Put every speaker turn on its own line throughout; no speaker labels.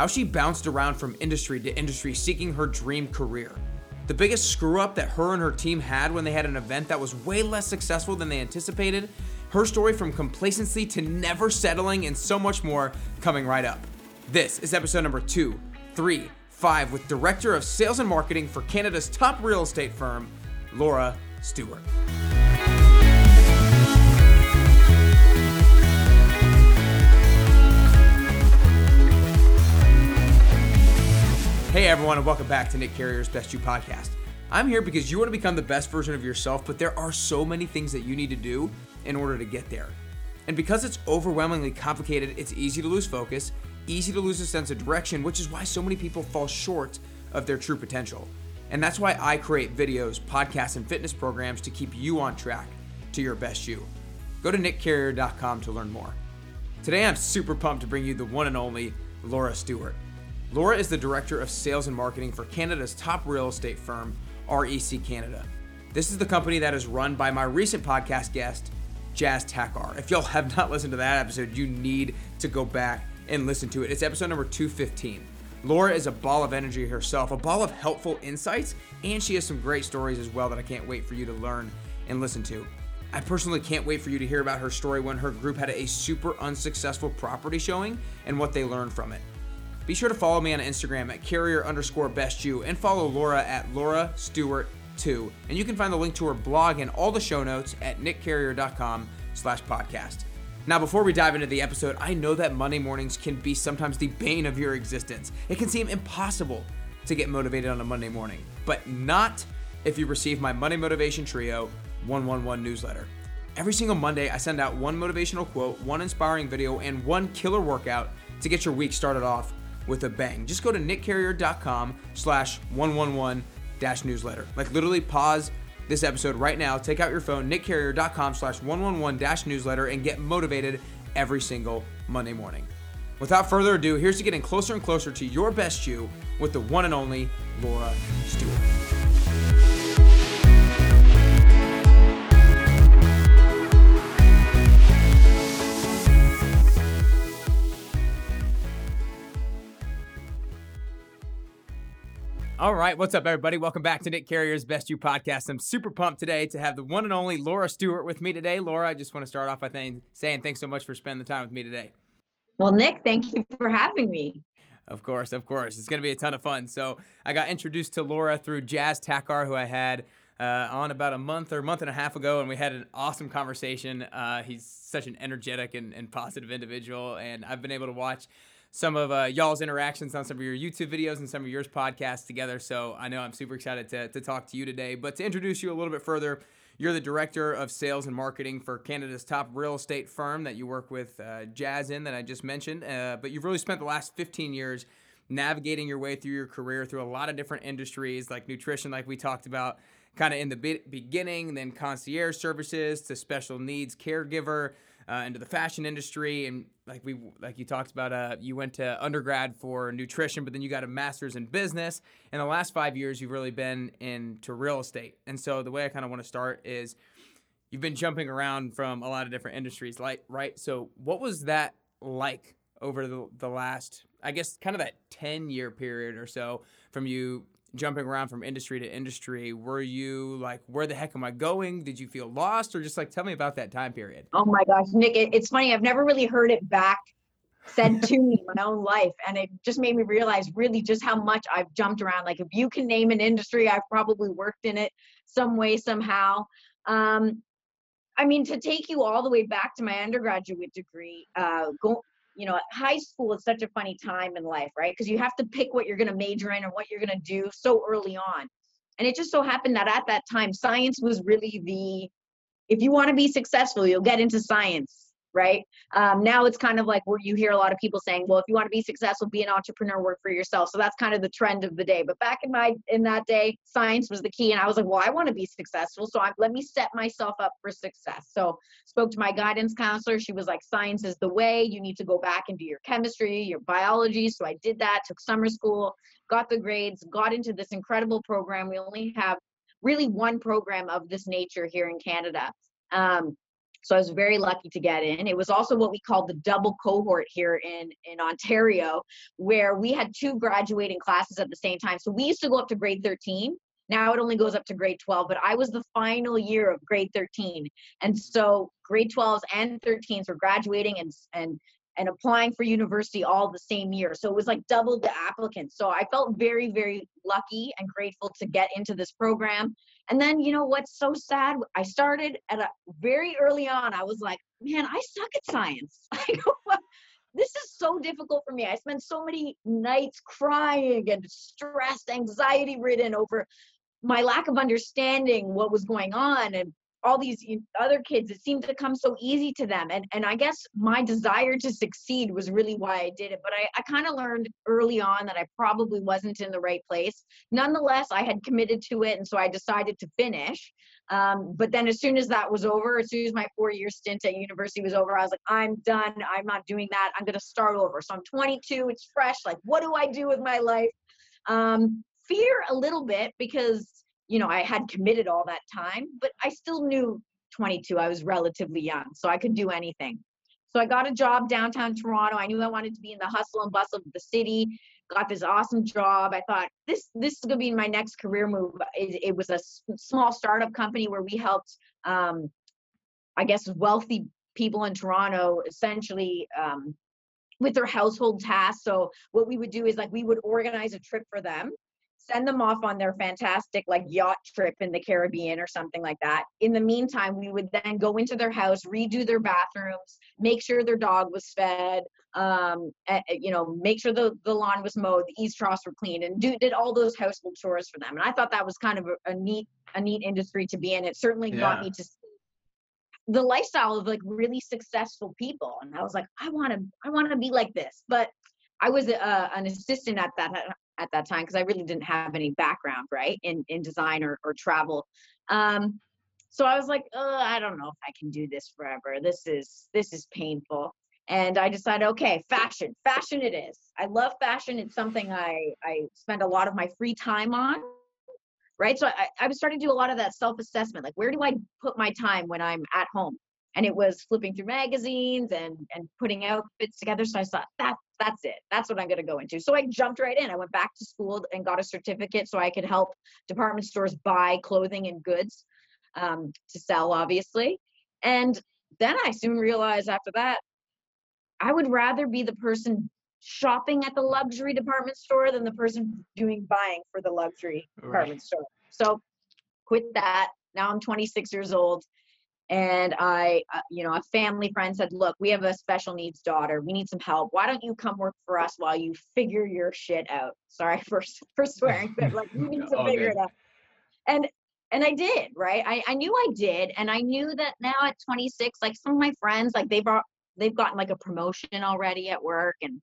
how she bounced around from industry to industry seeking her dream career. The biggest screw up that her and her team had when they had an event that was way less successful than they anticipated, her story from complacency to never settling, and so much more coming right up. This is episode number two, three, five with Director of Sales and Marketing for Canada's top real estate firm, Laura Stewart. Hey everyone, and welcome back to Nick Carrier's Best You podcast. I'm here because you want to become the best version of yourself, but there are so many things that you need to do in order to get there. And because it's overwhelmingly complicated, it's easy to lose focus, easy to lose a sense of direction, which is why so many people fall short of their true potential. And that's why I create videos, podcasts, and fitness programs to keep you on track to your best you. Go to nickcarrier.com to learn more. Today, I'm super pumped to bring you the one and only Laura Stewart. Laura is the Director of Sales and Marketing for Canada's top real estate firm, REC Canada. This is the company that is run by my recent podcast guest, Jazz Takhar. If y'all have not listened to that episode, you need to go back and listen to it. It's episode number 215. Laura is a ball of energy herself, a ball of helpful insights, and she has some great stories as well that I can't wait for you to learn and listen to. I personally can't wait for you to hear about her story when her group had a super unsuccessful property showing and what they learned from it. Be sure to follow me on Instagram at carrier underscore best you and follow Laura at Laura Stewart 2. And you can find the link to her blog and all the show notes at nickcarrier.com slash podcast. Now, before we dive into the episode, I know that Monday mornings can be sometimes the bane of your existence. It can seem impossible to get motivated on a Monday morning, but not if you receive my Monday Motivation Trio 111 newsletter. Every single Monday, I send out one motivational quote, one inspiring video, and one killer workout to get your week started off with a bang. Just go to nickcarrier.com slash 111 dash newsletter. Like literally pause this episode right now, take out your phone, nickcarrier.com slash 111 dash newsletter, and get motivated every single Monday morning. Without further ado, here's to getting closer and closer to your best you with the one and only Laura Stewart. All right, what's up, everybody? Welcome back to Nick Carrier's Best You podcast. I'm super pumped today to have the one and only Laura Stewart with me today. Laura, I just want to start off by saying, saying thanks so much for spending the time with me today.
Well, Nick, thank you for having me.
Of course, of course. It's going to be a ton of fun. So, I got introduced to Laura through Jazz Takhar, who I had uh, on about a month or month and a half ago, and we had an awesome conversation. Uh, he's such an energetic and, and positive individual, and I've been able to watch some of uh, y'all's interactions on some of your YouTube videos and some of yours podcasts together. So I know I'm super excited to, to talk to you today. But to introduce you a little bit further, you're the director of sales and marketing for Canada's top real estate firm that you work with uh, Jazz in that I just mentioned. Uh, but you've really spent the last 15 years navigating your way through your career through a lot of different industries like nutrition, like we talked about kind of in the be- beginning, then concierge services to special needs caregiver uh, into the fashion industry, and like we like you talked about, uh, you went to undergrad for nutrition, but then you got a master's in business. In the last five years, you've really been into real estate, and so the way I kind of want to start is you've been jumping around from a lot of different industries, like right. So what was that like over the the last, I guess, kind of that ten year period or so from you jumping around from industry to industry were you like where the heck am i going? Did you feel lost? Or just like tell me about that time period.
Oh my gosh nick it, it's funny i've never really heard it back said to me in my own life and it just made me realize really just how much i've jumped around. Like if you can name an industry i've probably worked in it some way somehow. Um, i mean to take you all the way back to my undergraduate degree uh, go, you know, high school is such a funny time in life, right? Because you have to pick what you're going to major in or what you're going to do so early on. And it just so happened that at that time, science was really the, if you want to be successful, you'll get into science right? Um, now it's kind of like where you hear a lot of people saying, well, if you want to be successful, be an entrepreneur, work for yourself. So that's kind of the trend of the day. But back in my in that day, science was the key, and I was like, well, I want to be successful, so I, let me set myself up for success. So spoke to my guidance counselor. She was like, science is the way. You need to go back and do your chemistry, your biology. So I did that. Took summer school, got the grades, got into this incredible program. We only have really one program of this nature here in Canada. Um, So I was very lucky to get in. It was also what we called the double cohort here in, in Ontario, where we had two graduating classes at the same time. So we used to go up to grade 13. Now it only goes up to grade 12, but I was the final year of grade 13. And so grade 12s and 13s were graduating and, and and applying for university all the same year. So it was like double the applicants. So I felt very, very lucky and grateful to get into this program. And then, you know, what's so sad? I started at a very early on. I was like, man, I suck at science. this is so difficult for me. I spent so many nights crying and stressed, anxiety ridden over my lack of understanding what was going on and all these other kids it seemed to come so easy to them. And and i guess my desire to succeed was really why i did it. But i, I kind of learned early on that i probably wasn't in the right place. Nonetheless i had committed to it and so i decided to finish. Um, but then as soon as that was over as soon as my four year stint at university was over i was like i'm done. I'm not doing that. I'm going to start over. So i'm 22 it's fresh. Like what do i do with my life? Um, fear a little bit because you know, I had committed all that time, but I still knew 22, I was relatively young, so I could do anything. So I got a job downtown Toronto. I knew I wanted to be in the hustle and bustle of the city. Got this awesome job. I thought this this is gonna be my next career move. It, it was a s- small startup company where we helped, um, I guess, wealthy people in Toronto essentially um, with their household tasks. So what we would do is like we would organize a trip for them send them off on their fantastic like yacht trip in the Caribbean or something like that. In the meantime, we would then go into their house, redo their bathrooms, make sure their dog was fed, um, you know, make sure the, the lawn was mowed, the eaves troughs were cleaned, and do, did all those household chores for them. And I thought that was kind of a, a neat a neat industry to be in. It certainly yeah. got me to the lifestyle of like really successful people, and I was like, I want to I want to be like this, but. I was a, an assistant at that at that time because I really didn't have any background, right, in in design or, or travel. Um, so I was like, oh, I don't know if I can do this forever. This is this is painful. And I decided, okay, fashion, fashion it is. I love fashion. It's something I I spend a lot of my free time on. Right. So I, I was starting to do a lot of that self-assessment. Like, where do I put my time when I'm at home? and it was flipping through magazines and and putting outfits together so i thought that that's it. That's what i'm going to go into. So i jumped right in. I went back to school and got a certificate so i could help department stores buy clothing and goods um, to sell obviously. And then i soon realized after that i would rather be the person shopping at the luxury department store than the person doing buying for the luxury right. department store. So quit that. Now i'm 26 years old and I, uh, you know, a family friend said, "Look, we have a special needs daughter. We need some help. Why don't you come work for us while you figure your shit out?" Sorry for for swearing, but like you need to figure good. it out. And and I did, right? I I knew I did, and I knew that now at 26, like some of my friends, like they've they've gotten like a promotion already at work, and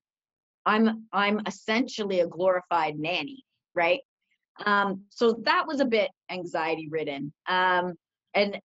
I'm I'm essentially a glorified nanny, right? Um, so that was a bit anxiety ridden. Um, and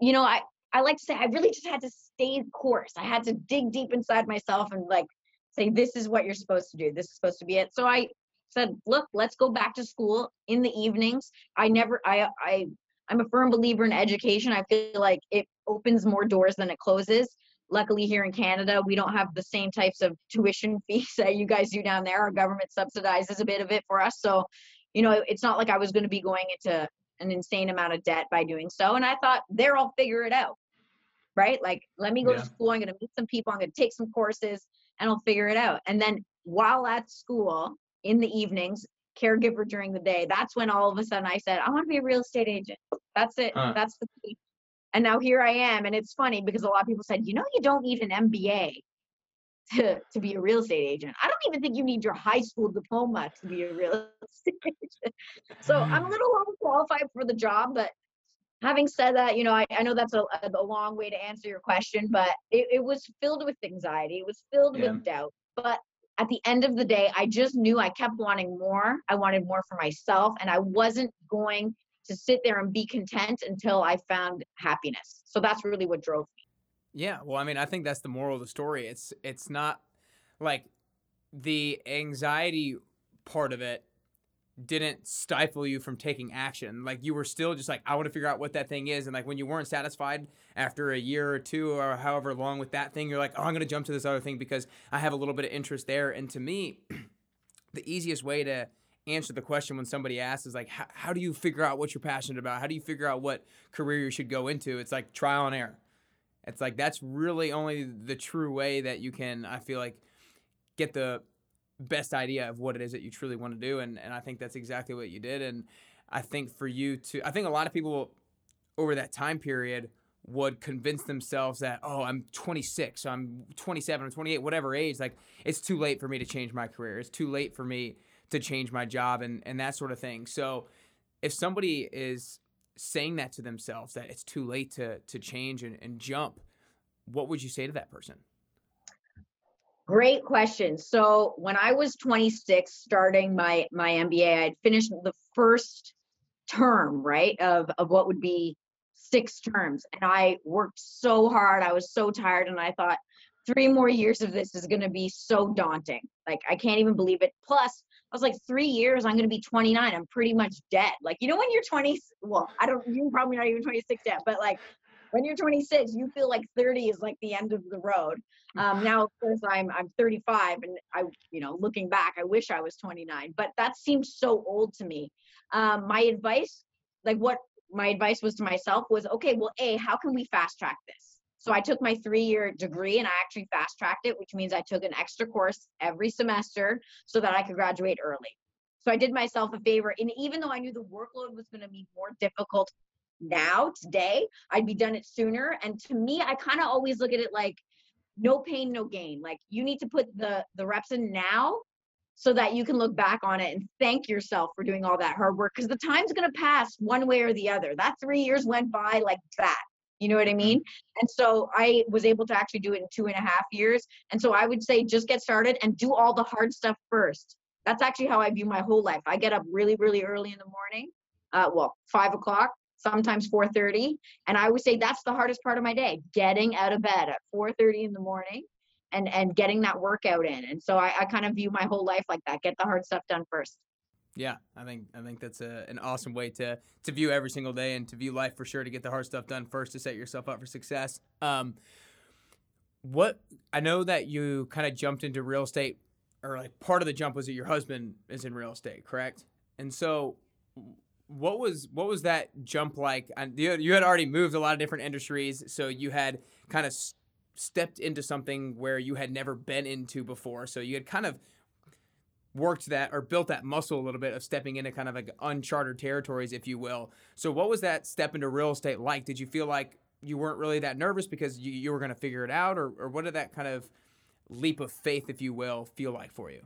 you know, I, I like to say I really just had to stay the course. I had to dig deep inside myself and like say, this is what you're supposed to do. This is supposed to be it. So I said, look, let's go back to school in the evenings. I never, I, I, I'm a firm believer in education. I feel like it opens more doors than it closes. Luckily, here in Canada, we don't have the same types of tuition fees that you guys do down there. Our government subsidizes a bit of it for us. So, you know, it's not like I was going to be going into an insane amount of debt by doing so. And I thought, there, I'll figure it out. Right? Like, let me go yeah. to school. I'm going to meet some people. I'm going to take some courses and I'll figure it out. And then while at school in the evenings, caregiver during the day, that's when all of a sudden I said, I want to be a real estate agent. That's it. Huh. That's the key. And now here I am. And it's funny because a lot of people said, you know, you don't need an MBA to, to be a real estate agent. I don't even think you need your high school diploma to be a real estate agent. So I'm a mm. little overqualified for the job, but having said that, you know, I, I know that's a, a long way to answer your question, but it, it was filled with anxiety. It was filled yeah. with doubt. But at the end of the day, I just knew I kept wanting more. I wanted more for myself, and I wasn't going to sit there and be content until I found happiness. So that's really what drove me.
Yeah, well, I mean, I think that's the moral of the story. It's it's not like the anxiety part of it didn't stifle you from taking action. Like you were still just like, I want to figure out what that thing is. And like when you weren't satisfied after a year or two or however long with that thing, you're like, oh, I'm going to jump to this other thing because I have a little bit of interest there. And to me, the easiest way to answer the question when somebody asks is like, how, how do you figure out what you're passionate about? How do you figure out what career you should go into? It's like trial and error. It's like that's really only the true way that you can, I feel like, get the best idea of what it is that you truly want to do. And, and I think that's exactly what you did. And I think for you to, I think a lot of people over that time period would convince themselves that, oh, I'm 26, so I'm 27 or 28, whatever age, like it's too late for me to change my career. It's too late for me to change my job and, and that sort of thing. So if somebody is saying that to themselves, that it's too late to, to change and, and jump, what would you say to that person?
Great question. So when I was 26, starting my my MBA, I'd finished the first term, right, of of what would be six terms, and I worked so hard. I was so tired, and I thought three more years of this is going to be so daunting. Like I can't even believe it. Plus, was like, three years, I'm going to be 29. I'm pretty much dead. Like you know when you're 20, well, I don't. You're probably not even 26 yet, but like when you're 26 you feel like 30 is like the end of the road um, now of course i'm i'm 35 and i you know looking back i wish i was 29 but that seems so old to me um, my advice like what my advice was to myself was okay well a how can we fast track this so i took my three year degree and i actually fast tracked it which means i took an extra course every semester so that i could graduate early. So I did myself a favor. And even though I knew the workload was going to be more difficult now today i'd be done it sooner. And to me i kind of always look at it like no pain no gain. Like you need to put the the reps in now so that you can look back on it and thank yourself for doing all that hard work because the time's going to pass one way or the other. That three years went by like that you know what i mm-hmm. mean? And so i was able to actually do it in two and a half years and so i would say just get started and do all the hard stuff first. That's actually how i view my whole life. I get up really really early in the morning uh, well five o'clock sometimes 4.30 and i would say that's the hardest part of my day getting out of bed at 4.30 in the morning and and getting that workout in. And so I, I kind of view my whole life like that get the hard stuff done first
yeah, I think I think that's a, an awesome way to to view every single day and to view life for sure. To get the hard stuff done first to set yourself up for success. Um, what I know that you kind of jumped into real estate, or like part of the jump was that your husband is in real estate, correct? And so, what was what was that jump like? And you, you had already moved a lot of different industries, so you had kind of stepped into something where you had never been into before. So you had kind of worked that or built that muscle a little bit of stepping into kind of like uncharted territories, if you will. So what was that step into real estate like? Did you feel like you weren't really that nervous because you, you were going to figure it out, or, or what did that kind of leap of faith, if you will, feel like for you?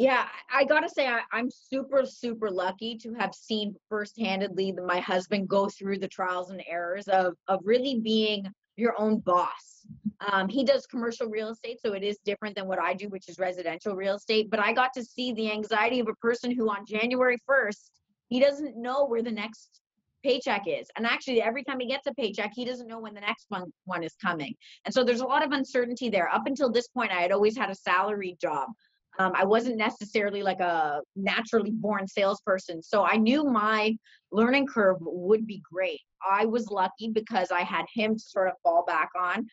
yeah i gotta say I, am super super lucky to have seen firsthandedly my husband go through the trials and errors of of really being your own boss. Um, he does commercial real estate so it is different than what i do which is residential real estate but i got to see the anxiety of a person who on january 1st he doesn't know where the next paycheck is. And actually every time he gets a paycheck he doesn't know when the next one one is coming. And so there's a lot of uncertainty there. Up until this point i had always had a salary job um, I wasn't necessarily like a naturally born salesperson. So I knew my learning curve would be great. I was lucky because I had him to sort of fall back on.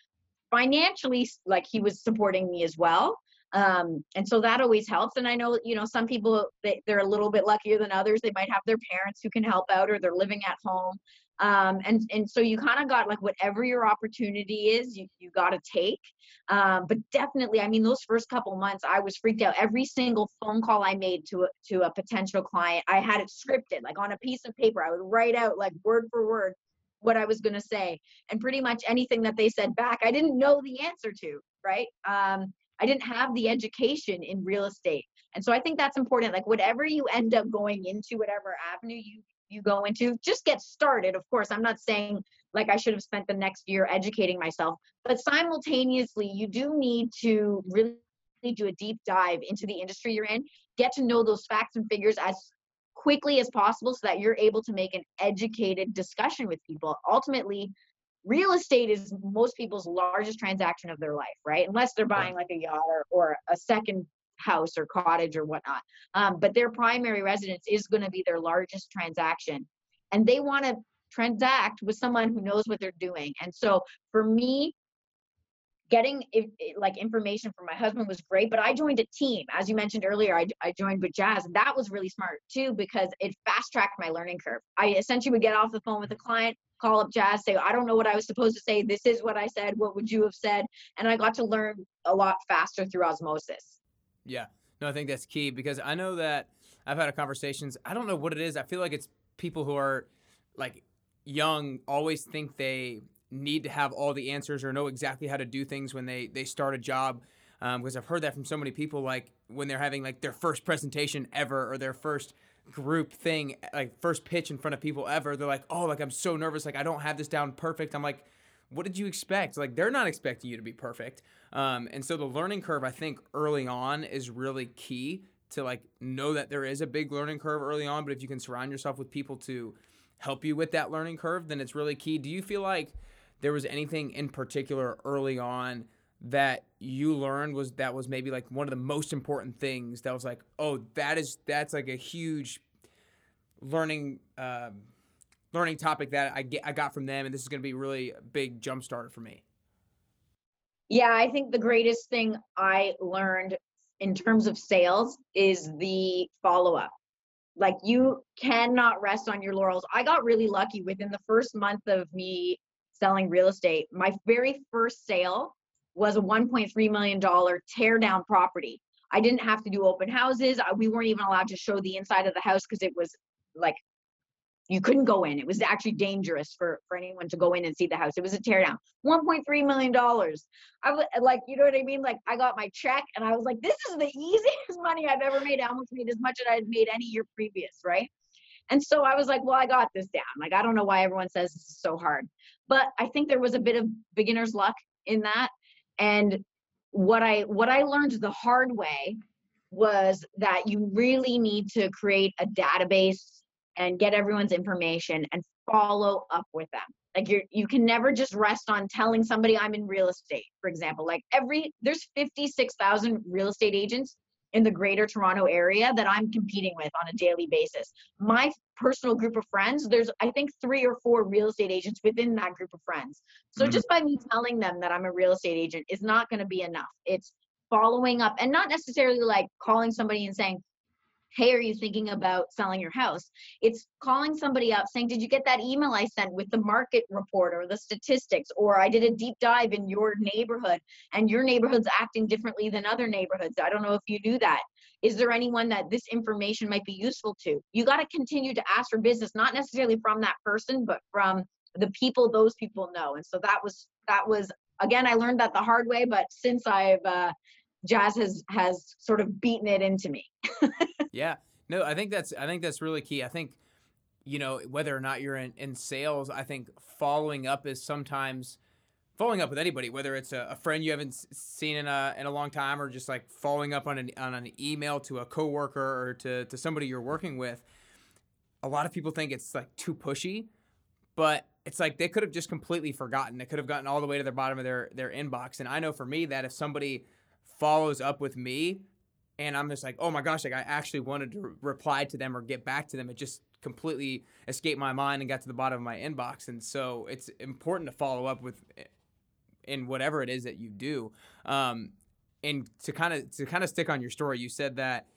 Financially, like he was supporting me as well. Um, and so that always helps. And I know, you know, some people they, they're a little bit luckier than others. They might have their parents who can help out or they're living at home um, and and so you kind of got like whatever your opportunity is you, you got to take. Um, but definitely i mean those first couple months i was freaked out. Every single phone call i made to a, to a potential client i had it scripted like on a piece of paper. I would write out like word for word what i was going to say. And pretty much anything that they said back i didn't know the answer to right? Um, i didn't have the education in real estate. And so i think that's important. Like whatever you end up going into whatever avenue you you go into just get started of course. I'm not saying like i should have spent the next year educating myself but simultaneously you do need to really do a deep dive into the industry you're in get to know those facts and figures as quickly as possible so that you're able to make an educated discussion with people. Ultimately real estate is most people's largest transaction of their life right? Unless they're buying like a yacht or, or a second house or cottage or whatnot. Um, but their primary residence is going to be their largest transaction. And they want to transact with someone who knows what they're doing. And so for me, getting like information from my husband was great but i joined a team as you mentioned earlier I, I joined with jazz and that was really smart too because it fast tracked my learning curve i essentially would get off the phone with a client call up jazz say i don't know what i was supposed to say this is what i said what would you have said and i got to learn a lot faster through osmosis
yeah. No i think that's key because i know that i've had conversations i don't know what it is i feel like it's people who are like young always think they need to have all the answers or know exactly how to do things when they they start a job because um, I've heard that from so many people like when they're having like their first presentation ever or their first group thing like first pitch in front of people ever they're like oh like I'm so nervous like I don't have this down perfect. I'm like what did you expect? Like they're not expecting you to be perfect. Um, and so the learning curve I think early on is really key to like know that there is a big learning curve early on but if you can surround yourself with people to help you with that learning curve then it's really key. Do you feel like there was anything in particular early on that you learned was that was maybe like one of the most important things that was like oh that is that's like a huge learning um, learning topic that I get I got from them and this is going to be really a big jump starter for me.
Yeah, I think the greatest thing I learned in terms of sales is the follow up. Like you cannot rest on your laurels. I got really lucky within the first month of me selling real estate. My very first sale was a $1.3 million tear down property. I didn't have to do open houses. We weren't even allowed to show the inside of the house because it was like you couldn't go in. It was actually dangerous for for anyone to go in and see the house. It was a teardown. 1.3 million dollars. I was like, you know what I mean? Like I got my check and I was like, this is the easiest money I've ever made. I almost made as much as I had made any year previous, right? And so I was like, well, I got this down. Like I don't know why everyone says this is so hard but I think there was a bit of beginner's luck in that. And what I what I learned the hard way was that you really need to create a database and get everyone's information and follow up with them. Like you you can never just rest on telling somebody I'm in real estate, for example. Like every there's 56,000 real estate agents in the greater Toronto area that I'm competing with on a daily basis. My personal group of friends, there's I think three or four real estate agents within that group of friends. So mm-hmm. just by me telling them that I'm a real estate agent is not going to be enough. It's following up and not necessarily like calling somebody and saying, hey are you thinking about selling your house? It's calling somebody up saying did you get that email i sent with the market report or the statistics? Or i did a deep dive in your neighborhood and your neighborhood's acting differently than other neighborhoods. I don't know if you knew that. Is there anyone that this information might be useful to? You got to continue to ask for business not necessarily from that person but from the people those people know. And so that was that was again i learned that the hard way but since i've uh, jazz has has sort of beaten it into me
yeah no i think that's i think that's really key i think you know whether or not you're in, in sales i think following up is sometimes following up with anybody whether it's a, a friend you haven't seen in a, in a long time or just like following up on an, on an email to a coworker or to, to somebody you're working with a lot of people think it's like too pushy but it's like they could have just completely forgotten. They could have gotten all the way to the bottom of their their inbox. And I know for me that if somebody follows up with me and I'm just like, oh my gosh, like I actually wanted to re- reply to them or get back to them. It just completely escaped my mind and got to the bottom of my inbox. And so it's important to follow up with eh, in whatever it is that you do. Um, and to kind of to kind of stick on your story, you said that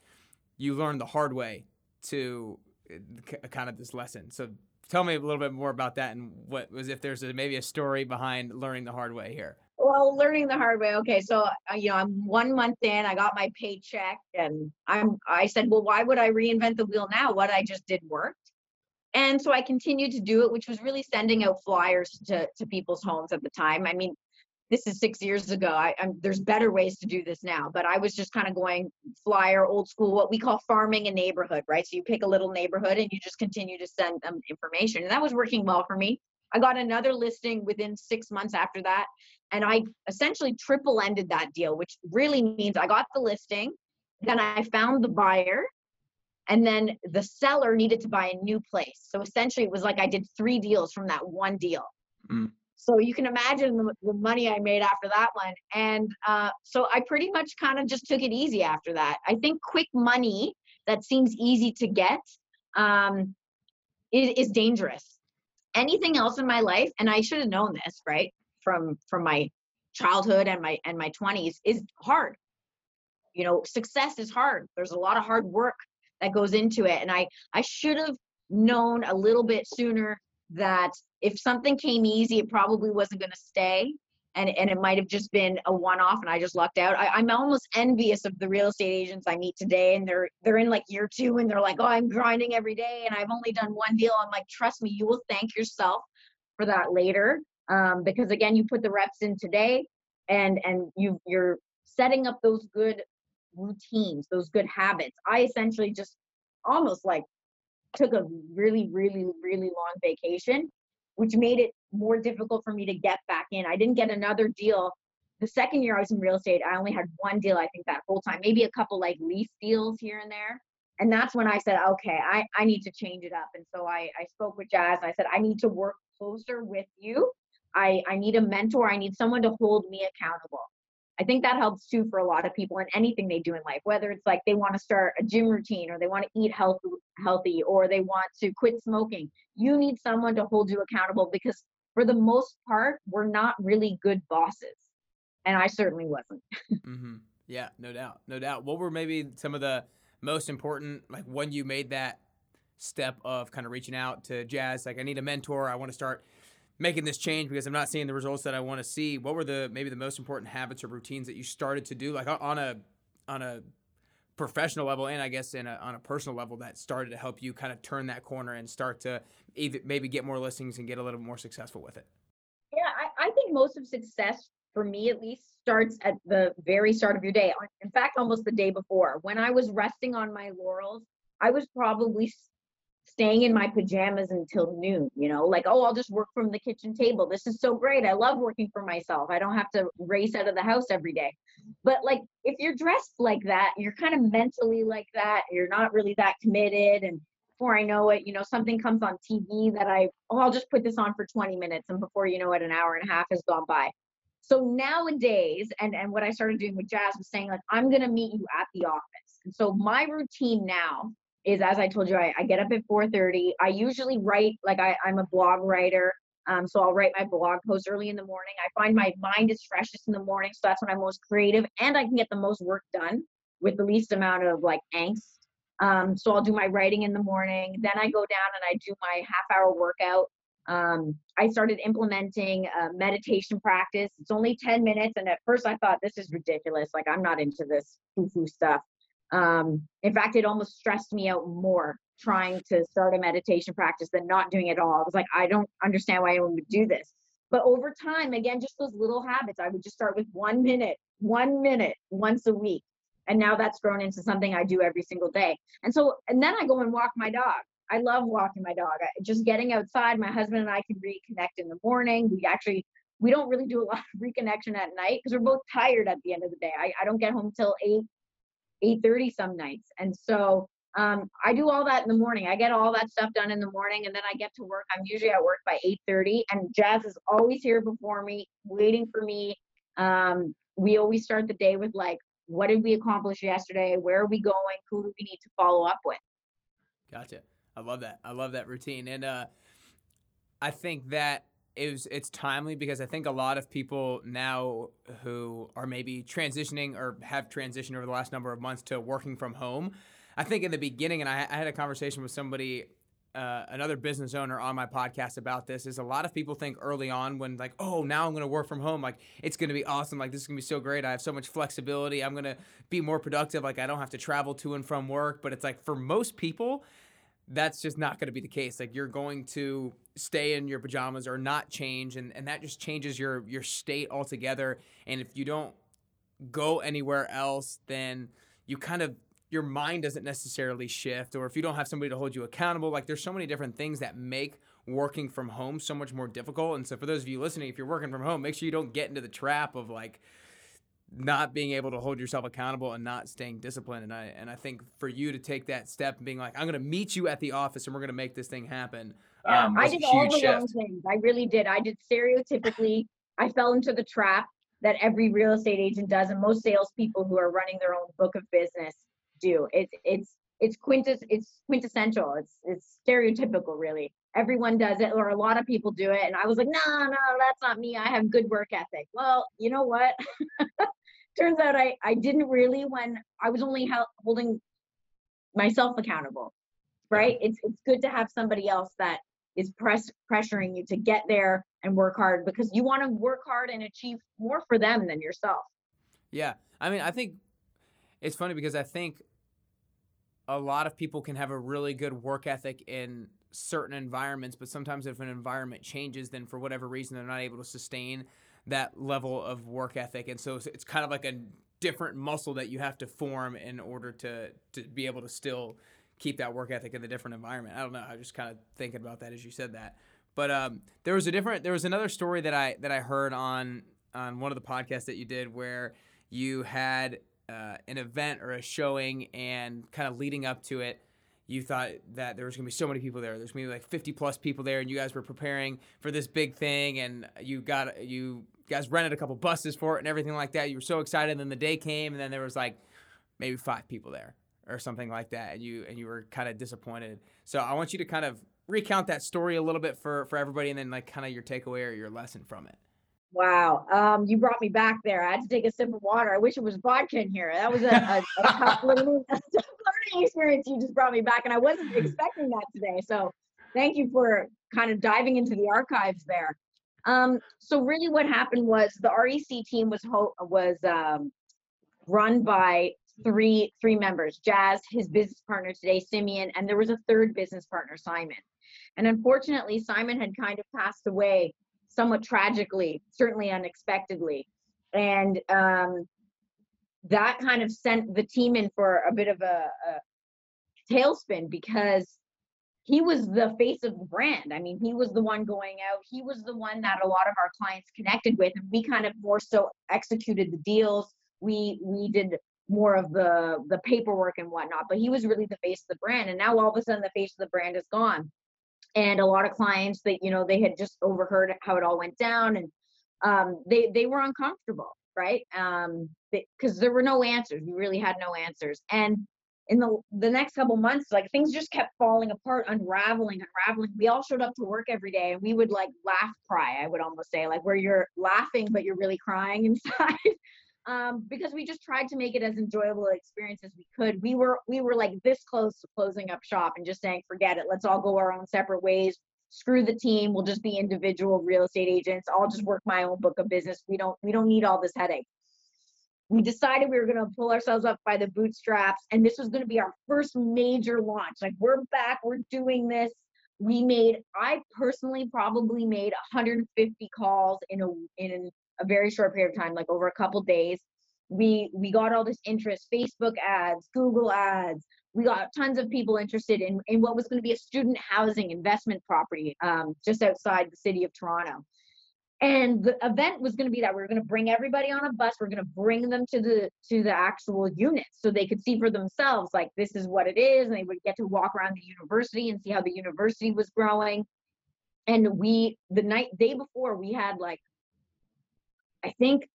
you learned the hard way to eh, kind of this lesson. So tell me a little bit more about that and what was if there's a, maybe a story behind learning the hard way here
well learning the hard way okay so uh, you know i'm one month in i got my paycheck and i'm i said well why would i reinvent the wheel now? What i just did worked. And so i continued to do it which was really sending out flyers to, to people's homes at the time. I mean this is six years ago I, I'm, there's better ways to do this now but i was just kind of going flyer old school what we call farming a neighborhood right? So you pick a little neighborhood and you just continue to send them information and that was working well for me I got another listing within six months after that. And I essentially triple ended that deal, which really means I got the listing, then I found the buyer, and then the seller needed to buy a new place. So essentially, it was like I did three deals from that one deal. Mm. So you can imagine the, the money I made after that one. And uh, so I pretty much kind of just took it easy after that. I think quick money that seems easy to get um, is, is dangerous. Anything else in my life, and I should have known this, right? From from my childhood and my and my 20s is hard. You know, success is hard. There's a lot of hard work that goes into it. And I I should have known a little bit sooner that if something came easy, it probably wasn't going to stay. And, and it might have just been a one-off and I just lucked out. I, am almost envious of the real estate agents I meet today and they're they're in like year two and they're like, oh, I'm grinding every day and I've only done one deal. I'm like, trust me, you will thank yourself for that later. Um, because again, you put the reps in today and and you you're setting up those good routines, those good habits. I essentially just almost like took a really, really, really long vacation, which made it more difficult for me to get back in. I didn't get another deal. The second year I was in real estate, I only had one deal, I think, that whole time, maybe a couple like lease deals here and there. And that's when I said, okay, I, I need to change it up. And so I, I spoke with Jazz. I said, I need to work closer with you. I, I need a mentor. I need someone to hold me accountable. I think that helps too for a lot of people in anything they do in life, whether it's like they want to start a gym routine or they want to eat health, healthy or they want to quit smoking. You need someone to hold you accountable because for the most part, we're not really good bosses. And I certainly wasn't.
mm-hmm. Yeah, no doubt. No doubt. What were maybe some of the most important, like when you made that step of kind of reaching out to Jazz, like, I need a mentor, I want to start making this change because I'm not seeing the results that I want to see. What were the maybe the most important habits or routines that you started to do, like on a on a professional level and I guess in a, on a personal level that started to help you kind of turn that corner and start to either maybe get more listings and get a little more successful with it?
Yeah, I, I think most of success for me at least starts at the very start of your day. In fact, almost the day before. When I was resting on my laurels, I was probably staying in my pajamas until noon, you know, like, oh, I'll just work from the kitchen table. This is so great. I love working for myself. I don't have to race out of the house every day. But like, if you're dressed like that, you're kind of mentally like that, you're not really that committed. And before I know it, you know, something comes on TV that I, oh, I'll just put this on for 20 minutes. And before you know it, an hour and a half has gone by. So nowadays, and, and what I started doing with Jazz was saying, like, I'm going to meet you at the office. And so my routine now is as I told you, I, I get up at 4:30. I usually write like I, I'm a blog writer. Um, so I'll write my blog post early in the morning. I find my mind is freshest in the morning, so that's when I'm most creative and I can get the most work done with the least amount of like angst. Um, so I'll do my writing in the morning. Then I go down and I do my half hour workout. Um, I started implementing a meditation practice. It's only 10 minutes. And at first I thought this is ridiculous. Like I'm not into this foo foo stuff. Um, in fact, it almost stressed me out more trying to start a meditation practice than not doing it all. I was like, I don't understand why anyone would do this. But over time, again, just those little habits, I would just start with one minute, one minute once a week. And now that's grown into something I do every single day. And so, and then I go and walk my dog. I love walking my dog. I, just getting outside, my husband and I can reconnect in the morning. We actually, we don't really do a lot of reconnection at night because we're both tired at the end of the day. I, I don't get home till eight, 8.30 some nights. And so um, i do all that in the morning. I get all that stuff done in the morning and then i get to work. I'm usually at work by 8.30 and jazz is always here before me waiting for me. Um, we always start the day with like what did we accomplish yesterday? Where are we going? Who do we need to follow up with?
Gotcha. I love that. I love that routine. And uh, i think that it was, it's timely because I think a lot of people now who are maybe transitioning or have transitioned over the last number of months to working from home. I think in the beginning, and I, I had a conversation with somebody, uh, another business owner on my podcast about this, is a lot of people think early on when like, oh, now I'm going to work from home, like it's going to be awesome, like this is going to be so great. I have so much flexibility. I'm going to be more productive. Like I don't have to travel to and from work. But it's like for most people, that's just not going to be the case. Like you're going to stay in your pajamas or not change, and, and that just changes your your state altogether. And if you don't go anywhere else, then you kind of your mind doesn't necessarily shift. Or if you don't have somebody to hold you accountable, like there's so many different things that make working from home so much more difficult. And so for those of you listening, if you're working from home, make sure you don't get into the trap of like not being able to hold yourself accountable and not staying disciplined. And I and I think for you to take that step and being like, I'm gonna meet you at the office and we're gonna make this thing happen.
Yeah, um, I did all the shift. wrong things. I really did. I did stereotypically. I fell into the trap that every real estate agent does, and most salespeople who are running their own book of business do. It's it's it's quintes it's quintessential. It's it's stereotypical, really. Everyone does it, or a lot of people do it. And I was like, no, no, that's not me. I have good work ethic. Well, you know what? turns out I, I didn't really when I was only holding myself accountable, right? It's, it's good to have somebody else that is press pressuring you to get there and work hard because you want to work hard and achieve more for them than yourself.
Yeah. I mean, I think it's funny because I think a lot of people can have a really good work ethic in certain environments, but sometimes if an environment changes, then for whatever reason they're not able to sustain that level of work ethic, and so it's kind of like a different muscle that you have to form in order to to be able to still keep that work ethic in the different environment. I don't know. I was just kind of thinking about that as you said that. But um, there was a different. There was another story that I that I heard on on one of the podcasts that you did where you had uh, an event or a showing and kind of leading up to it you thought that there was going to be so many people there. There's going to be like 50 plus people there, and you guys were preparing for this big thing, and you got you guys rented a couple buses for it and everything like that. You were so excited. And then the day came, and then there was like maybe five people there or something like that, and you and you were kind of disappointed. So I want you to kind of recount that story a little bit for for everybody, and then like kind of your takeaway or your lesson from it.
Wow, um, you brought me back there. I had to take a sip of water. I wish it was vodka in here. That was a, a, a tough learning, learning experience. You just brought me back, and I wasn't expecting that today. So, thank you for kind of diving into the archives there. Um, so, really, what happened was the REC team was ho- was um, run by three three members: Jazz, his business partner today, Simeon, and there was a third business partner, Simon. And unfortunately, Simon had kind of passed away somewhat tragically, certainly unexpectedly. And um, that kind of sent the team in for a bit of a, a tailspin because he was the face of the brand. I mean, he was the one going out. He was the one that a lot of our clients connected with, and we kind of more so executed the deals. We we did more of the the paperwork and whatnot, but he was really the face of the brand. And now all of a sudden, the face of the brand is gone and a lot of clients that you know they had just overheard how it all went down and um, they they were uncomfortable right? Um because there were no answers. We really had no answers. And in the the next couple months like things just kept falling apart unraveling unraveling. We all showed up to work every day and we would like laugh cry i would almost say like where you're laughing but you're really crying inside um, because we just tried to make it as enjoyable an experience as we could. We were we were like this close to closing up shop and just saying, forget it, let's all go our own separate ways. Screw the team. We'll just be individual real estate agents. I'll just work my own book of business. We don't we don't need all this headache. We decided we were going to pull ourselves up by the bootstraps, and this was going to be our first major launch. Like we're back, we're doing this. We made, I personally probably made 150 calls in a in a very short period of time, like over a couple days. We we got all this interest, Facebook ads, Google ads. We got tons of people interested in, in what was going to be a student housing investment property um, just outside the city of Toronto. And the event was going to be that we are going to bring everybody on a bus. We're going to bring them to the to the actual units so they could see for themselves, like this is what it is, and they would get to walk around the university and see how the university was growing. And we the night day before we had like I think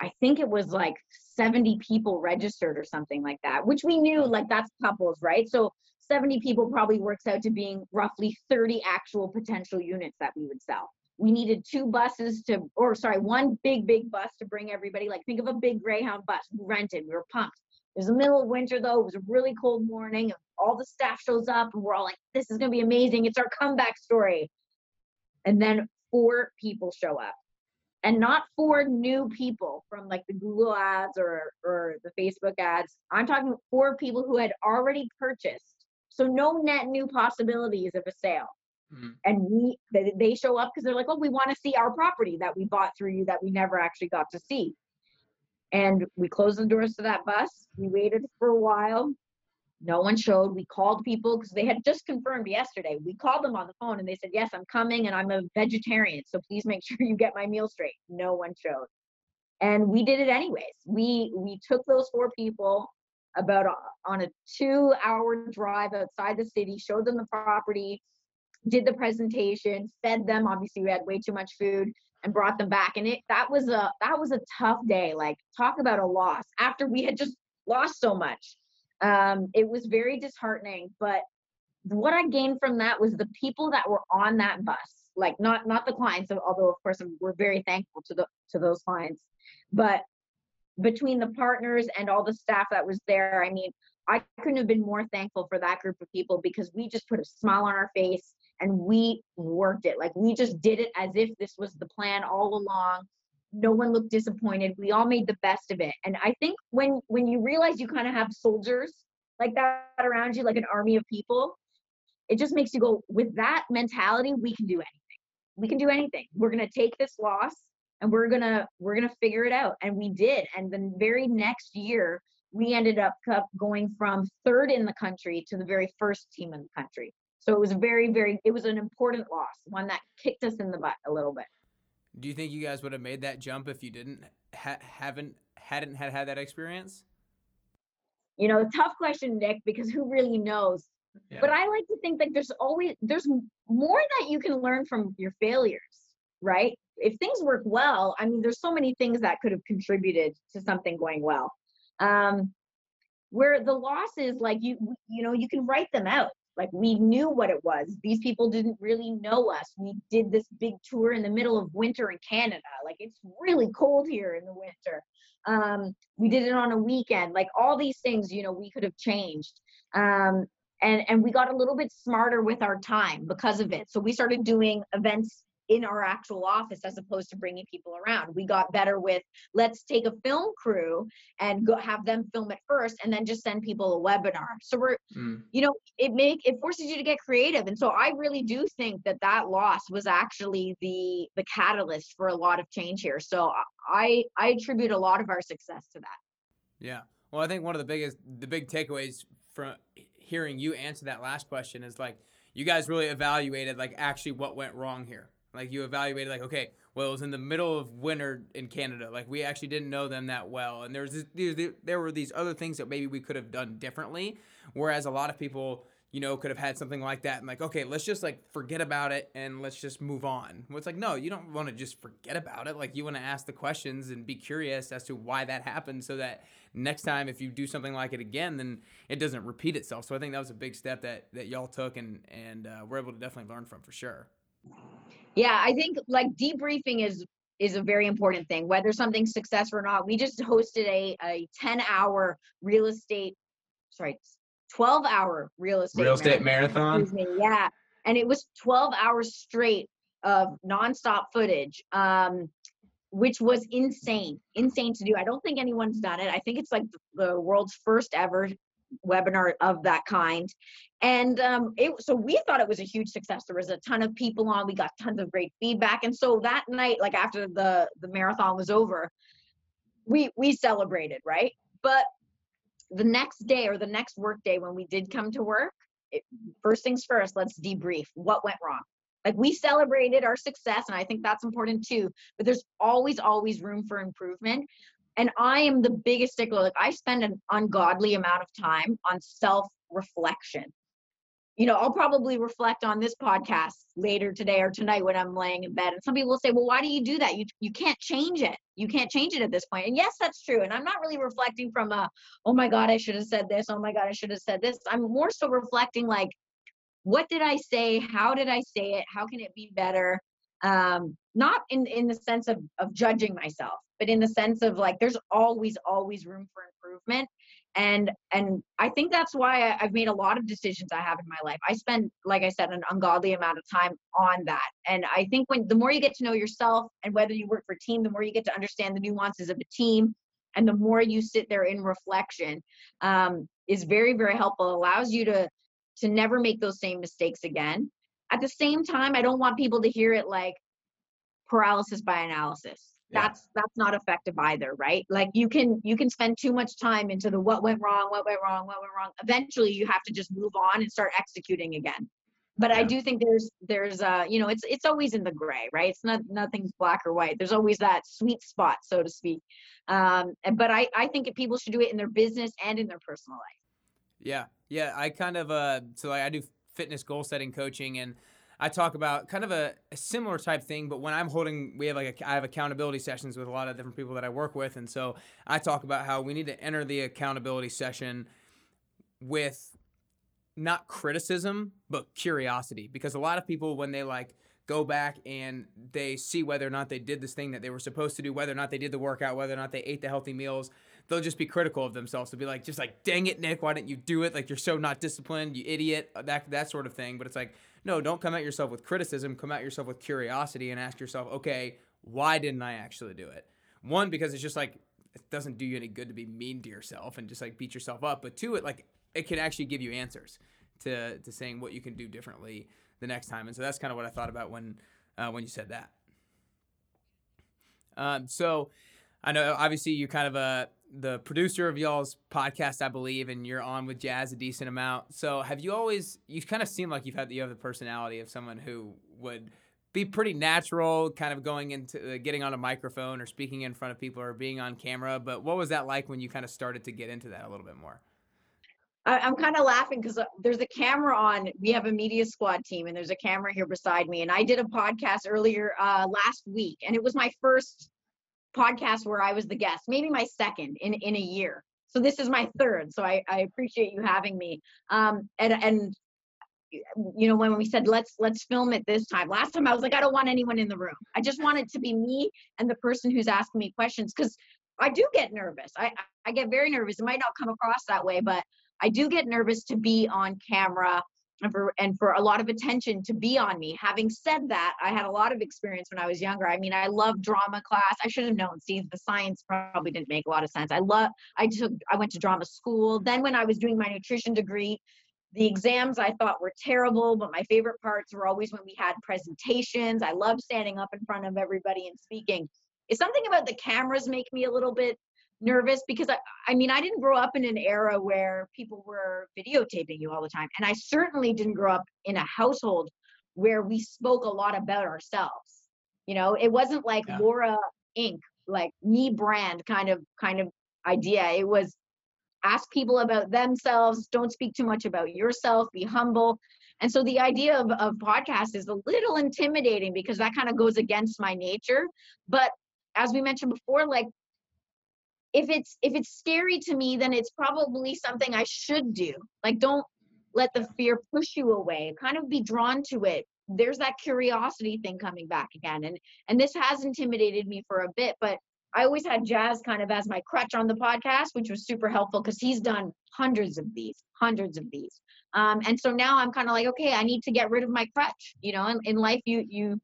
I think it was like 70 people registered or something like that, which we knew like that's couples, right? So 70 people probably works out to being roughly 30 actual potential units that we would sell. We needed two buses to, or sorry, one big, big bus to bring everybody. Like think of a big Greyhound bus. We rented, we were pumped. It was the middle of winter though. It was a really cold morning. All the staff shows up and we're all like, this is going to be amazing. It's our comeback story. And then four people show up and not for new people from like the Google ads or or the Facebook ads. I'm talking for people who had already purchased. So no net new possibilities of a sale. Mm-hmm. And we they, they show up because they're like, oh, we want to see our property that we bought through you that we never actually got to see. And we closed the doors to that bus. We waited for a while. No one showed. We called people because they had just confirmed yesterday. We called them on the phone and they said, Yes, I'm coming and I'm a vegetarian. So please make sure you get my meal straight. No one showed. and we did it anyways. We we took those four people about on a two hour drive outside the city, showed them the property, did the presentation, fed them. Obviously, we had way too much food and brought them back. And it that was a that was a tough day. Like talk about a loss after we had just lost so much. Um, it was very disheartening. But what I gained from that was the people that were on that bus. Like not not the clients, although of course we're very thankful to the to those clients, but between the partners and all the staff that was there, I mean, I couldn't have been more thankful for that group of people because we just put a smile on our face and we worked it. Like we just did it as if this was the plan all along. No one looked disappointed. We all made the best of it. And I think when when you realize you kind of have soldiers like that around you, like an army of people, it just makes you go, with that mentality, we can do anything. We can do anything. We're gonna take this loss and we're gonna we're gonna figure it out. And we did. And the very next year, we ended up going from third in the country to the very first team in the country. So it was very, very, it was an important loss, one that kicked us in the butt a little bit.
Do you think you guys would have made that jump if you didn't ha- haven't hadn't had had that experience?
You know, tough question, Nick, because who really knows? Yeah. But I like to think that there's always there's more that you can learn from your failures, right? If things work well, I mean, there's so many things that could have contributed to something going well. Um, where the losses, like you, you know, you can write them out like we knew what it was. These people didn't really know us. We did this big tour in the middle of winter in Canada. Like it's really cold here in the winter. Um, we did it on a weekend. Like all these things, you know, we could have changed. Um, and and we got a little bit smarter with our time because of it. So we started doing events in our actual office as opposed to bringing people around. We got better with let's take a film crew and go have them film it first and then just send people a webinar. So we're mm. you know it make it forces you to get creative and so I really do think that that loss was actually the the catalyst for a lot of change here. So I I attribute a lot of our success to that.
Yeah. Well, I think one of the biggest the big takeaways from hearing you answer that last question is like you guys really evaluated like actually what went wrong here like you evaluated, like okay, well it was in the middle of winter in Canada. Like we actually didn't know them that well, and there was this, there were these other things that maybe we could have done differently. Whereas a lot of people, you know, could have had something like that and like okay, let's just like forget about it and let's just move on. Well, it's like no, you don't want to just forget about it. Like you want to ask the questions and be curious as to why that happened, so that next time if you do something like it again, then it doesn't repeat itself. So I think that was a big step that that y'all took and and uh, we're able to definitely learn from for sure.
Yeah, I think like debriefing is is a very important thing, whether something's success or not. We just hosted a a 10 hour real estate, sorry, 12 hour real estate
real estate marathon.
marathon. Yeah. And it was 12 hours straight of nonstop footage. Um, which was insane, insane to do. I don't think anyone's done it. I think it's like the world's first ever webinar of that kind. And um, it, so we thought it was a huge success. There was a ton of people on. We got tons of great feedback. And so that night like after the the marathon was over we we celebrated right? But the next day or the next work day when we did come to work it, first things first let's debrief. What went wrong? Like we celebrated our success and i think that's important too but there's always always room for improvement and I am the biggest stickler. Like I spend an ungodly amount of time on self reflection. You know, I'll probably reflect on this podcast later today or tonight when I'm laying in bed. And some people will say, "Well, why do you do that? You you can't change it. You can't change it at this point." And yes, that's true. And I'm not really reflecting from a, "Oh my God, I should have said this. Oh my God, I should have said this." I'm more so reflecting like, what did I say? How did I say it? How can it be better? Um, not in in the sense of of judging myself but in the sense of like there's always always room for improvement. And and i think that's why i've made a lot of decisions i have in my life. I spend like i said an ungodly amount of time on that. And i think when the more you get to know yourself and whether you work for a team the more you get to understand the nuances of a team and the more you sit there in reflection um, is very very helpful. It allows you to to never make those same mistakes again. At the same time i don't want people to hear it like paralysis by analysis yeah. that's that's not effective either right like you can you can spend too much time into the what went wrong what went wrong what went wrong eventually you have to just move on and start executing again but yeah. I do think there's there's uh you know it's it's always in the gray, right? It's not nothing's black or white. There's always that sweet spot, so to speak. Um, but I I think people should do it in their business and in their personal life.
Yeah, yeah. I kind of uh so I do fitness goal setting coaching and I talk about kind of a, a, similar type thing, but when I'm holding, we have like a, I have accountability sessions with a lot of different people that I work with, and so I talk about how we need to enter the accountability session with not criticism but curiosity, because a lot of people when they like go back and they see whether or not they did this thing that they were supposed to do, whether or not they did the workout, whether or not they ate the healthy meals, they'll just be critical of themselves to be like, just like, dang it, Nick, why didn't you do it? Like you're so not disciplined, you idiot, that that sort of thing. But it's like no, don't come at yourself with criticism. Come at yourself with curiosity and ask yourself, okay, why didn't I actually do it? One, because it's just like it doesn't do you any good to be mean to yourself and just like beat yourself up. But two, it like it can actually give you answers to to saying what you can do differently the next time. And so that's kind of what I thought about when uh, when you said that. Um, so I know obviously you kind of a the producer of y'all's podcast, I believe, and you're on with Jazz a decent amount. So have you always? You kind of seem like you've had you have the personality of someone who would be pretty natural, kind of going into uh, getting on a microphone or speaking in front of people or being on camera. But what was that like when you kind of started to get into that a little bit more?
I'm kind of laughing because uh, there's a camera on. We have a media squad team, and there's a camera here beside me. And I did a podcast earlier uh, last week, and it was my first podcast where I was the guest, maybe my second in in a year. So this is my third. So I, I appreciate you having me. Um, and and you know when we said let's let's film it this time. Last time I was like I don't want anyone in the room. I just want it to be me and the person who's asking me questions because I do get nervous. I I get very nervous. It might not come across that way, but I do get nervous to be on camera and for and for a lot of attention to be on me. Having said that, I had a lot of experience when I was younger. I mean, I love drama class. I should have known. See, the science probably didn't make a lot of sense. I love. I took. I went to drama school. Then when I was doing my nutrition degree, the exams I thought were terrible, but my favorite parts were always when we had presentations. I love standing up in front of everybody and speaking. It's something about the cameras make me a little bit Mm-hmm. nervous because I, I mean i didn't grow up in an era where people were videotaping you all the time and i certainly didn't grow up in a household where we spoke a lot about ourselves. You know it wasn't like yeah. laura inc like me brand kind of kind of idea. It was ask people about themselves don't speak too much about yourself be humble. And so the idea of, of podcast is a little intimidating because that kind of goes against my nature but as we mentioned before like if it's if it's scary to me then it's probably something i should do. Like don't let the fear push you away. Kind of be drawn to it. There's that curiosity thing coming back again and and this has intimidated me for a bit but i always had jazz kind of as my crutch on the podcast which was super helpful because he's done hundreds of these hundreds of these. Um, and so now i'm kind of like okay i need to get rid of my crutch you know in, in life you you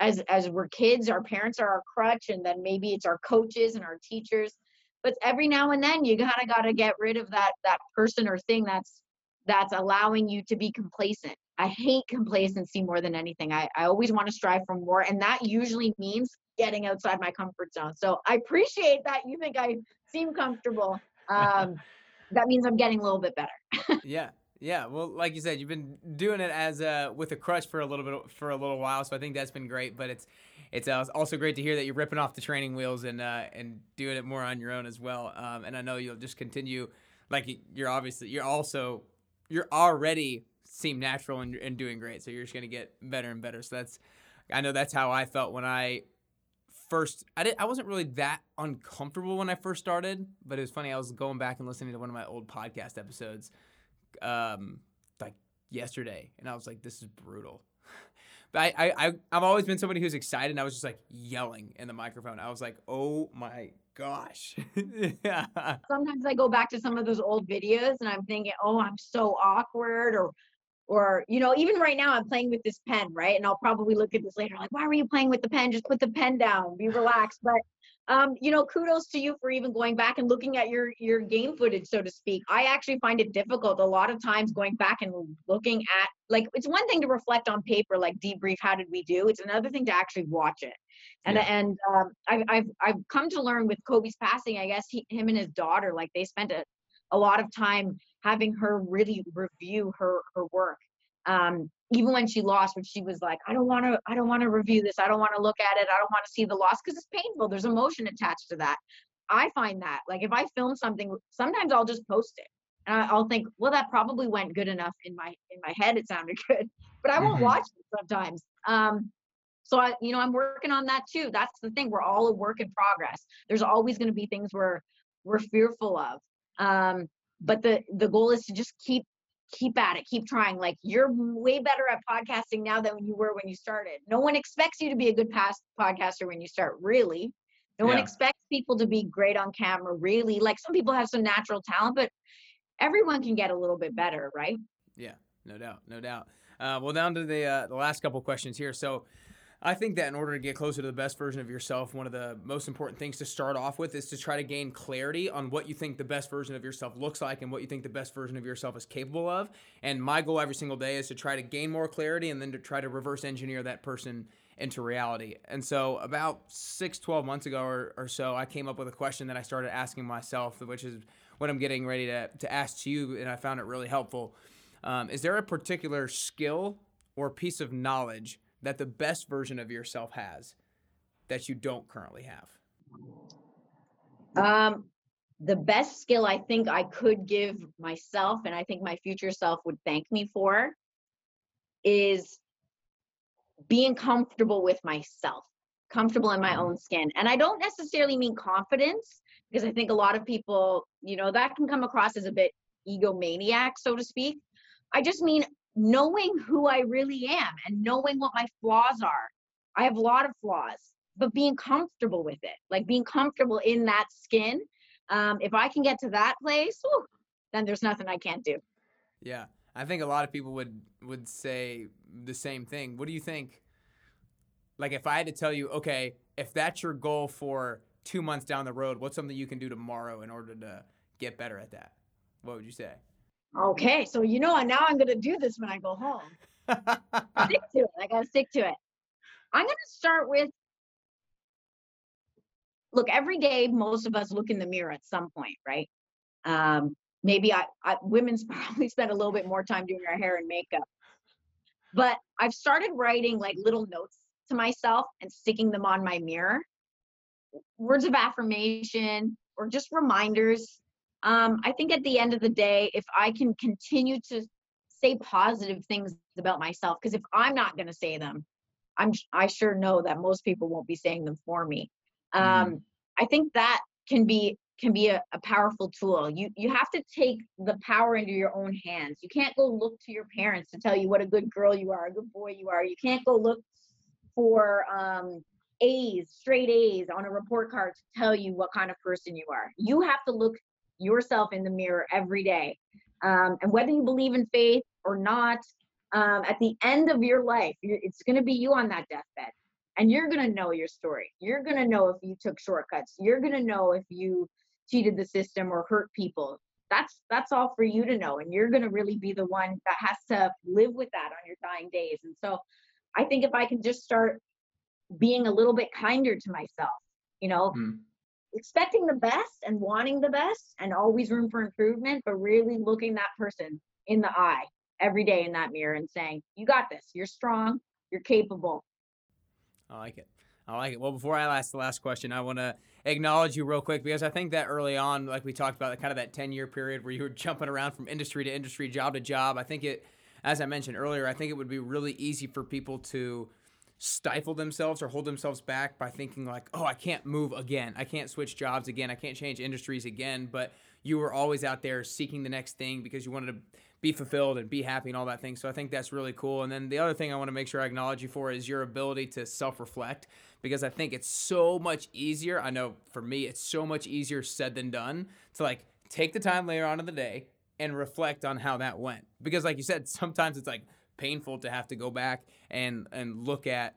as as we're kids our parents are our crutch and then maybe it's our coaches and our teachers but every now and then you kind of got to get rid of that that person or thing that's that's allowing you to be complacent. I hate complacency more than anything. I, I always want to strive for more and that usually means getting outside my comfort zone. So i appreciate that you think i seem comfortable. Um, that means i'm getting a little bit better.
Yeah yeah, well, like you said, you've been doing it as uh, with a crush for a little bit for a little while, so I think that's been great. But it's it's also great to hear that you're ripping off the training wheels and uh, and doing it more on your own as well. Um, and I know you'll just continue, like you're obviously you're also you're already seem natural and, and doing great. So you're just gonna get better and better. So that's I know that's how I felt when I first I didn't I wasn't really that uncomfortable when I first started, but it was funny. I was going back and listening to one of my old podcast episodes, um, like yesterday, and I was like, this is brutal. But I, I, I've always been somebody who's excited. And I was just like yelling in the microphone. I was like, oh my gosh.
yeah. Sometimes I go back to some of those old videos and I'm thinking, oh, I'm so awkward or or you know even right now i'm playing with this pen right and i'll probably look at this later like why were you playing with the pen just put the pen down be relaxed but um, you know, kudos to you for even going back and looking at your your game footage, so to speak. I actually find it difficult a lot of times going back and looking at like it's one thing to reflect on paper, like debrief, how did we do? It's another thing to actually watch it. And yeah. and um, I've I've I've come to learn with Kobe's passing, I guess he, him and his daughter, like they spent a, a lot of time having her really review her her work Um, even when she lost, when she was like, I don't want to, I don't want to review this. I don't want to look at it. I don't want to see the loss because it's painful. There's emotion attached to that. I find that like if I film something, sometimes I'll just post it and I'll think, well, that probably went good enough in my in my head. It sounded good, but I won't mm-hmm. watch it sometimes. Um, so I, you know, I'm working on that too. That's the thing. We're all a work in progress. There's always going to be things we're we're fearful of. Um, but the the goal is to just keep keep at it, keep trying. Like you're way better at podcasting now than you were when you started. No one expects you to be a good past podcaster when you start, really. No yeah. one expects people to be great on camera, really. Like some people have some natural talent, but everyone can get a little bit better, right?
Yeah, no doubt, no doubt. Uh, well, down to the uh, the last couple questions here. So, I think that in order to get closer to the best version of yourself, one of the most important things to start off with is to try to gain clarity on what you think the best version of yourself looks like and what you think the best version of yourself is capable of. And my goal every single day is to try to gain more clarity and then to try to reverse engineer that person into reality. And so, about six, 12 months ago or, or so, I came up with a question that I started asking myself, which is what I'm getting ready to, to ask to you, and I found it really helpful. Um, is there a particular skill or piece of knowledge that the best version of yourself has that you don't currently have?
Um, the best skill I think I could give myself, and I think my future self would thank me for, is being comfortable with myself, comfortable in my mm-hmm. own skin. And I don't necessarily mean confidence, because I think a lot of people, you know, that can come across as a bit egomaniac, so to speak. I just mean knowing who I really am and knowing what my flaws are. I have a lot of flaws, but being comfortable with it, like being comfortable in that skin. Um, if I can get to that place, whew, then there's nothing I can't do.
Yeah, I think a lot of people would would say the same thing. What do you think? Like, if I had to tell you, okay, if that's your goal for two months down the road, what's something you can do tomorrow in order to get better at that? What would you say?
Okay, so you know, now I'm gonna do this when I go home. stick to it. I gotta stick to it. I'm gonna start with look every day. Most of us look in the mirror at some point, right? Um, maybe I, I women's probably spend a little bit more time doing our hair and makeup, but I've started writing like little notes to myself and sticking them on my mirror. Words of affirmation or just reminders um, I think at the end of the day, if I can continue to say positive things about myself, because if I'm not going to say them, I'm I sure know that most people won't be saying them for me. Um, mm. I think that can be can be a, a powerful tool. You you have to take the power into your own hands. You can't go look to your parents to tell you what a good girl you are, a good boy you are. You can't go look for um, A's, straight A's on a report card to tell you what kind of person you are. You have to look yourself in the mirror every day. Um, and whether you believe in faith or not, um, at the end of your life, it's going to be you on that deathbed. And you're going to know your story. You're going to know if you took shortcuts. You're going to know if you cheated the system or hurt people. That's that's all for you to know. And you're going to really be the one that has to live with that on your dying days. And so I think if I can just start being a little bit kinder to myself, you know, mm expecting the best and wanting the best and always room for improvement, but really looking that person in the eye every day in that mirror and saying, You got this. You're strong. You're capable.
I like it. I like it. Well, before I ask the last question, I want to acknowledge you real quick because I think that early on, like we talked about, kind of that 10 year period where you were jumping around from industry to industry, job to job, I think it, as I mentioned earlier, I think it would be really easy for people to stifle themselves or hold themselves back by thinking like, "Oh, I can't move again. I can't switch jobs again. I can't change industries again." But you were always out there seeking the next thing because you wanted to be fulfilled and be happy and all that thing. So I think that's really cool. And then the other thing I want to make sure I acknowledge you for is your ability to self-reflect because I think it's so much easier. I know for me it's so much easier said than done to like take the time later on in the day and reflect on how that went. Because like you said, sometimes it's like painful to have to go back and and look at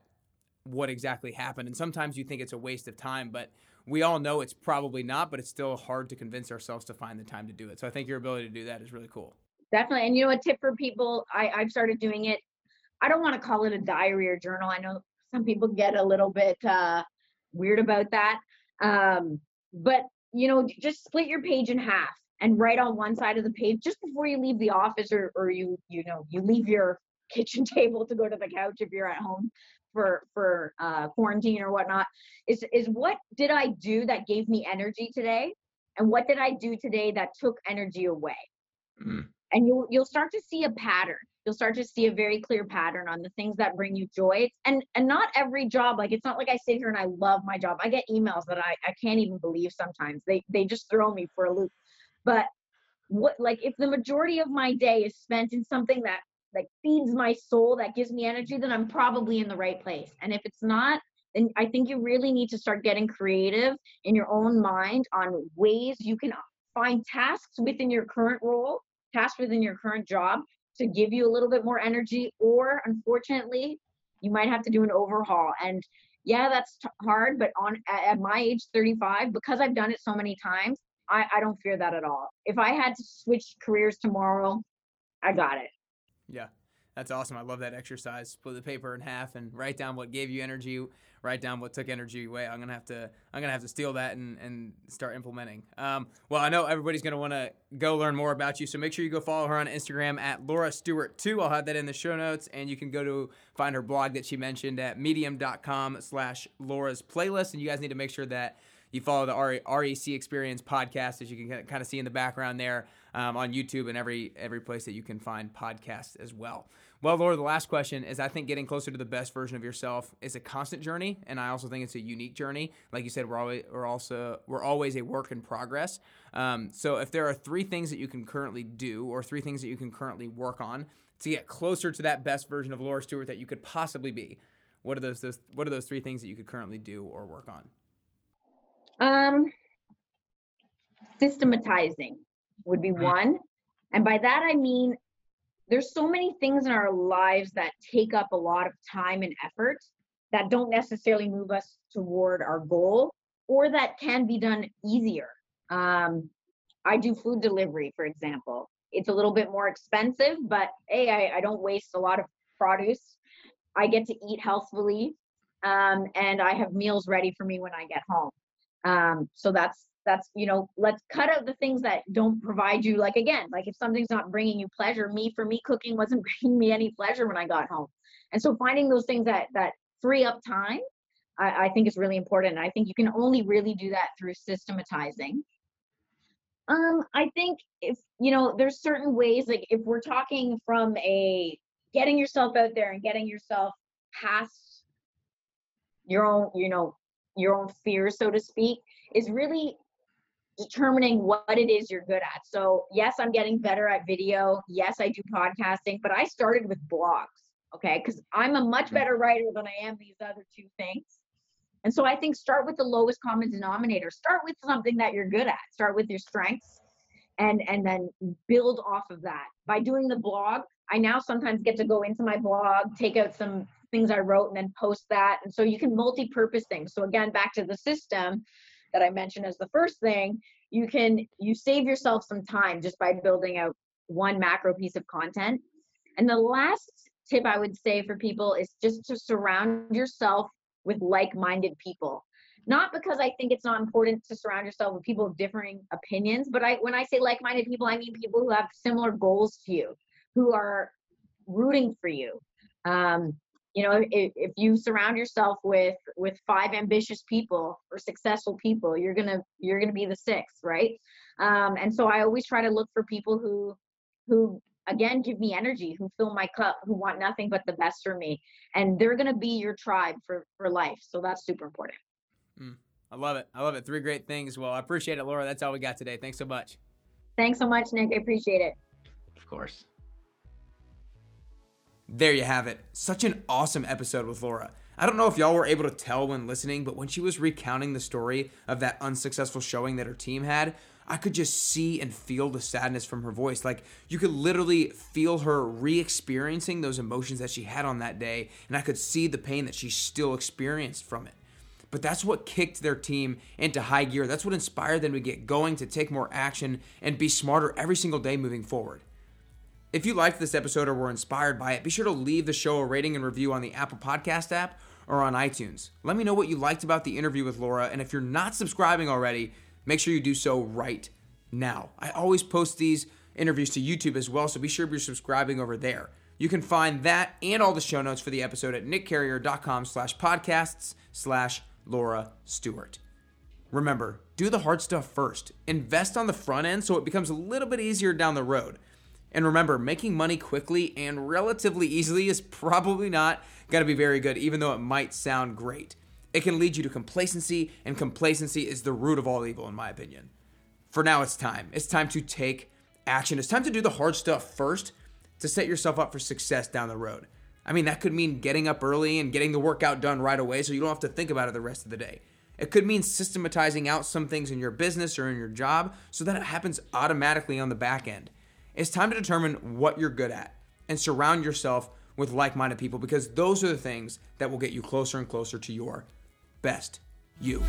what exactly happened. And sometimes you think it's a waste of time, but we all know it's probably not, but it's still hard to convince ourselves to find the time to do it. So I think your ability to do that is really cool.
Definitely. And you know, a tip for people, I, I've started doing it. I don't want to call it a diary or journal. I know some people get a little bit uh, weird about that. Um, but you know, just split your page in half and write on one side of the page just before you leave the office or, or you, you know, you leave your kitchen table to go to the couch if you're at home for for uh, quarantine or whatnot is is what did I do that gave me energy today, and what did I do today that took energy away? Mm. And you'll you'll start to see a pattern. You'll start to see a very clear pattern on the things that bring you joy. And and not every job, like it's not like I sit here and I love my job. I get emails that I, I can't even believe sometimes. They they just throw me for a loop. But what like if the majority of my day is spent in something that like feeds my soul that gives me energy then i'm probably in the right place. And if it's not then i think you really need to start getting creative in your own mind on ways you can find tasks within your current role tasks within your current job to give you a little bit more energy or unfortunately you might have to do an overhaul. And yeah that's t- hard but on at my age 35 because i've done it so many times I, I don't fear that at all if i had to switch careers tomorrow i got it
yeah. That's awesome. I love that exercise. Split the paper in half and write down what gave you energy, write down what took energy away. I'm gonna have to I'm gonna have to steal that and, and start implementing. Um, well, I know everybody's gonna want to go learn more about you, so make sure you go follow her on Instagram at Laura Stewart two. I'll have that in the show notes, and you can go to find her blog that she mentioned at medium.com/slash Laura's playlist. And you guys need to make sure that you follow the REC Experience podcast, as you can kind of see in the background there um, on YouTube and every every place that you can find podcasts as well. Well, Laura, the last question is I think getting closer to the best version of yourself is a constant journey, and I also think it's a unique journey. Like you said, we're always we're also we're always a work in progress. Um, so if there are three things that you can currently do, or three things that you can currently work on to get closer to that best version of Laura Stewart that you could possibly be, what are those, those what are those three things that you could currently do or work on?
Um, systematizing would be mm-hmm. one. And by that, I mean, there's so many things in our lives that take up a lot of time and effort that don't necessarily move us toward our goal or that can be done easier. Um, I do food delivery, for example. It's a little bit more expensive, but hey, I, I don't waste a lot of produce. I get to eat healthfully, um, and I have meals ready for me when I get home. Um, so that's that's you know let's cut out the things that don't provide you like again like if something's not bringing you pleasure me for me cooking wasn't bringing me any pleasure when i got home. And so finding those things that that free up time I, I think is really important. I think you can only really do that through systematizing. Um i think if you know there's certain ways like if we're talking from a getting yourself out there and getting yourself past your own you know your own fears, so to speak, is really determining what it is you're good at. So, yes, I'm getting better at video. Yes, I do podcasting, but I started with blogs, okay? Because I'm a much mm-hmm. better writer than I am these other two things. And so I think start with the lowest common denominator. Start with something that you're good at. Start with your strengths and and then build off of that. By doing the blog, I now sometimes get to go into my blog, take out some things I wrote and then post that. And so you can multi-purpose things. So again, back to the system that I mentioned as the first thing, you can you save yourself some time just by building out one macro piece of content. And the last tip I would say for people is just to surround yourself with like-minded people. Not because I think it's not important to surround yourself with people of differing opinions, but I when I say like-minded people, I mean people who have similar goals to you, who are rooting for you. Um, you know if, if you surround yourself with with five ambitious people or successful people you're gonna you're gonna be the sixth right? Um, and so i always try to look for people who who again give me energy who fill my cup who want nothing but the best for me. And they're gonna be your tribe for for life. So that's super important.
Mm, i love it. I love it. Three great things. Well i appreciate it laura. That's all we got today. Thanks so much.
Thanks so much nick. I appreciate it.
Of course there you have it. Such an awesome episode with Laura. I don't know if y'all were able to tell when listening, but when she was recounting the story of that unsuccessful showing that her team had, I could just see and feel the sadness from her voice. Like you could literally feel her re experiencing those emotions that she had on that day, and I could see the pain that she still experienced from it. But that's what kicked their team into high gear. That's what inspired them to get going, to take more action, and be smarter every single day moving forward. If you liked this episode or were inspired by it, be sure to leave the show a rating and review on the Apple Podcast app or on iTunes. Let me know what you liked about the interview with Laura, and if you're not subscribing already, make sure you do so right now. I always post these interviews to YouTube as well, so be sure you're subscribing over there. You can find that and all the show notes for the episode at nickcarrier.com slash podcasts slash Laura Stewart. Remember, do the hard stuff first. Invest on the front end so it becomes a little bit easier down the road. And remember, making money quickly and relatively easily is probably not going to be very good, even though it might sound great. It can lead you to complacency, and complacency is the root of all evil, in my opinion. For now, it's time. It's time to take action. It's time to do the hard stuff first to set yourself up for success down the road. I mean, that could mean getting up early and getting the workout done right away so you don't have to think about it the rest of the day. It could mean systematizing out some things in your business or in your job so that it happens automatically on the back end. It's time to determine what you're good at and surround yourself with like minded people because those are the things that will get you closer and closer to your best you.